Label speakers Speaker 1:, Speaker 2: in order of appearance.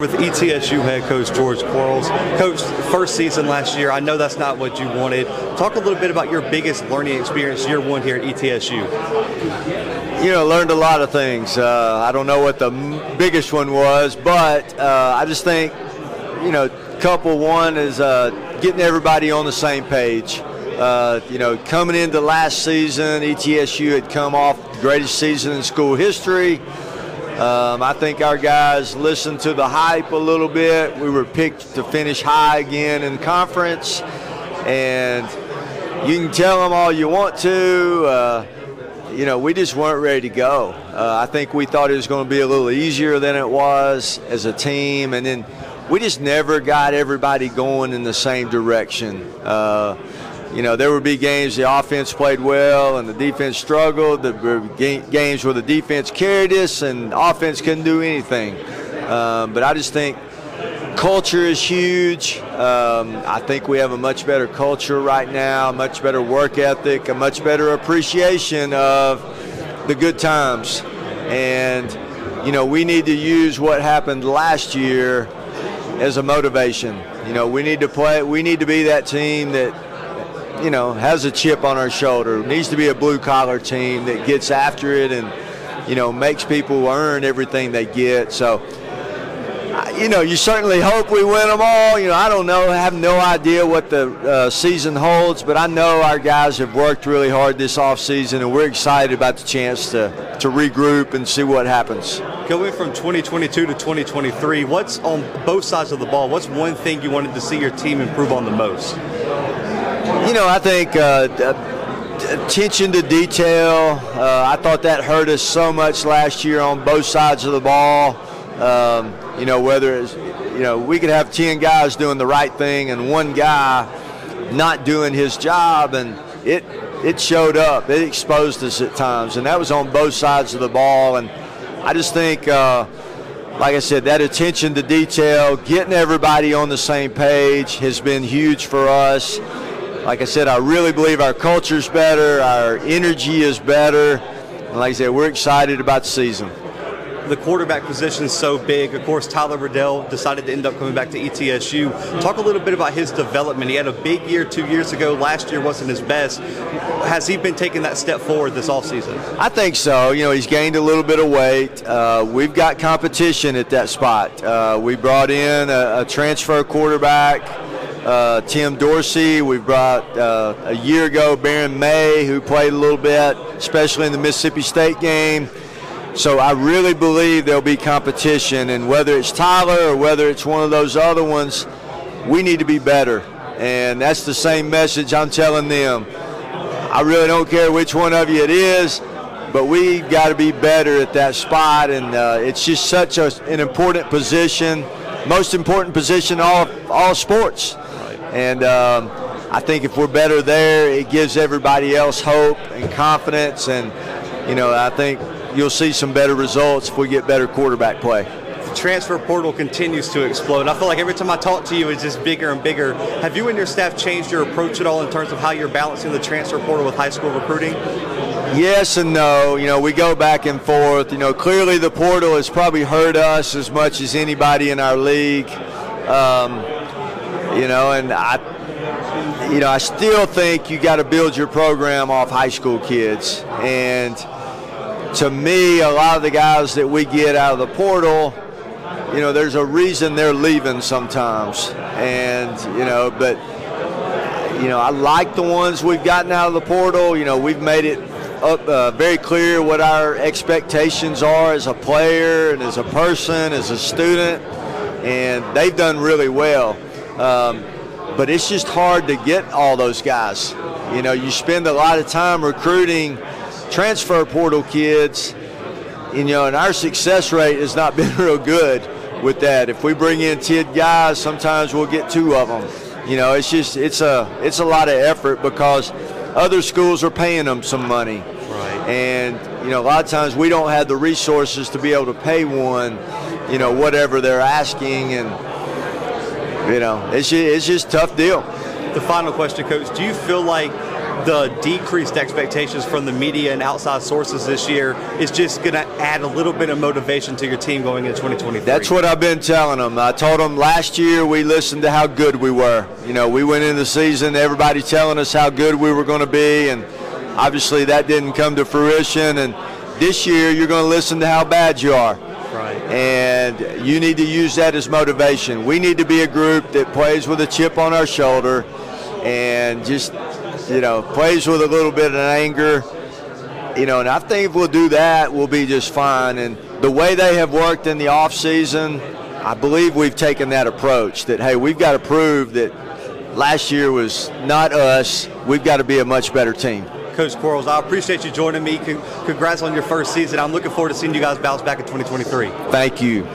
Speaker 1: With ETSU head coach George Quarles. Coach, first season last year, I know that's not what you wanted. Talk a little bit about your biggest learning experience year one here at ETSU.
Speaker 2: You know, learned a lot of things. Uh, I don't know what the biggest one was, but uh, I just think, you know, couple one is uh, getting everybody on the same page. Uh, you know, coming into last season, ETSU had come off the greatest season in school history. Um, I think our guys listened to the hype a little bit. We were picked to finish high again in conference, and you can tell them all you want to. Uh, you know, we just weren't ready to go. Uh, I think we thought it was going to be a little easier than it was as a team, and then we just never got everybody going in the same direction. Uh, you know, there would be games the offense played well and the defense struggled. There were games where the defense carried us and offense couldn't do anything. Um, but I just think culture is huge. Um, I think we have a much better culture right now, much better work ethic, a much better appreciation of the good times. And, you know, we need to use what happened last year as a motivation. You know, we need to play, we need to be that team that you know, has a chip on our shoulder. needs to be a blue collar team that gets after it and, you know, makes people earn everything they get. So, you know, you certainly hope we win them all. You know, I don't know, I have no idea what the uh, season holds, but I know our guys have worked really hard this offseason, and we're excited about the chance to, to regroup and see what happens.
Speaker 1: Going from 2022 to 2023, what's on both sides of the ball? What's one thing you wanted to see your team improve on the most?
Speaker 2: You know, I think uh, attention to detail. Uh, I thought that hurt us so much last year on both sides of the ball. Um, you know, whether it's, you know, we could have 10 guys doing the right thing and one guy not doing his job, and it it showed up. It exposed us at times, and that was on both sides of the ball. And I just think, uh, like I said, that attention to detail, getting everybody on the same page has been huge for us like I said, I really believe our culture's better, our energy is better. And like I said, we're excited about the season.
Speaker 1: The quarterback position is so big. Of course, Tyler Riddell decided to end up coming back to ETSU. Talk a little bit about his development. He had a big year two years ago. Last year wasn't his best. Has he been taking that step forward this all season?
Speaker 2: I think so. You know, he's gained a little bit of weight. Uh, we've got competition at that spot. Uh, we brought in a, a transfer quarterback uh, Tim Dorsey. We brought uh, a year ago Baron May, who played a little bit, especially in the Mississippi State game. So I really believe there'll be competition, and whether it's Tyler or whether it's one of those other ones, we need to be better. And that's the same message I'm telling them. I really don't care which one of you it is, but we've got to be better at that spot, and uh, it's just such a, an important position, most important position all all sports. And um, I think if we're better there, it gives everybody else hope and confidence. And, you know, I think you'll see some better results if we get better quarterback play.
Speaker 1: The transfer portal continues to explode. I feel like every time I talk to you, it's just bigger and bigger. Have you and your staff changed your approach at all in terms of how you're balancing the transfer portal with high school recruiting?
Speaker 2: Yes and no. You know, we go back and forth. You know, clearly the portal has probably hurt us as much as anybody in our league. Um, you know, and I, you know, I still think you got to build your program off high school kids. And to me, a lot of the guys that we get out of the portal, you know, there's a reason they're leaving sometimes. And, you know, but, you know, I like the ones we've gotten out of the portal. You know, we've made it up uh, very clear what our expectations are as a player and as a person, as a student. And they've done really well. Um, but it's just hard to get all those guys. You know, you spend a lot of time recruiting transfer portal kids, you know, and our success rate has not been real good with that. If we bring in 10 guys, sometimes we'll get two of them. You know, it's just it's a it's a lot of effort because other schools are paying them some money.
Speaker 1: Right.
Speaker 2: And you know, a lot of times we don't have the resources to be able to pay one, you know, whatever they're asking and you know, it's just, it's just tough deal.
Speaker 1: The final question, Coach. Do you feel like the decreased expectations from the media and outside sources this year is just going to add a little bit of motivation to your team going into 2023.
Speaker 2: That's what I've been telling them. I told them last year we listened to how good we were. You know, we went into the season, everybody telling us how good we were going to be, and obviously that didn't come to fruition. And this year you're going to listen to how bad you are. And you need to use that as motivation. We need to be a group that plays with a chip on our shoulder and just, you know, plays with a little bit of anger. You know, and I think if we'll do that, we'll be just fine. And the way they have worked in the off season, I believe we've taken that approach that hey, we've got to prove that last year was not us. We've got to be a much better team.
Speaker 1: Coach Quarles, I appreciate you joining me. Congrats on your first season. I'm looking forward to seeing you guys bounce back in 2023.
Speaker 2: Thank you.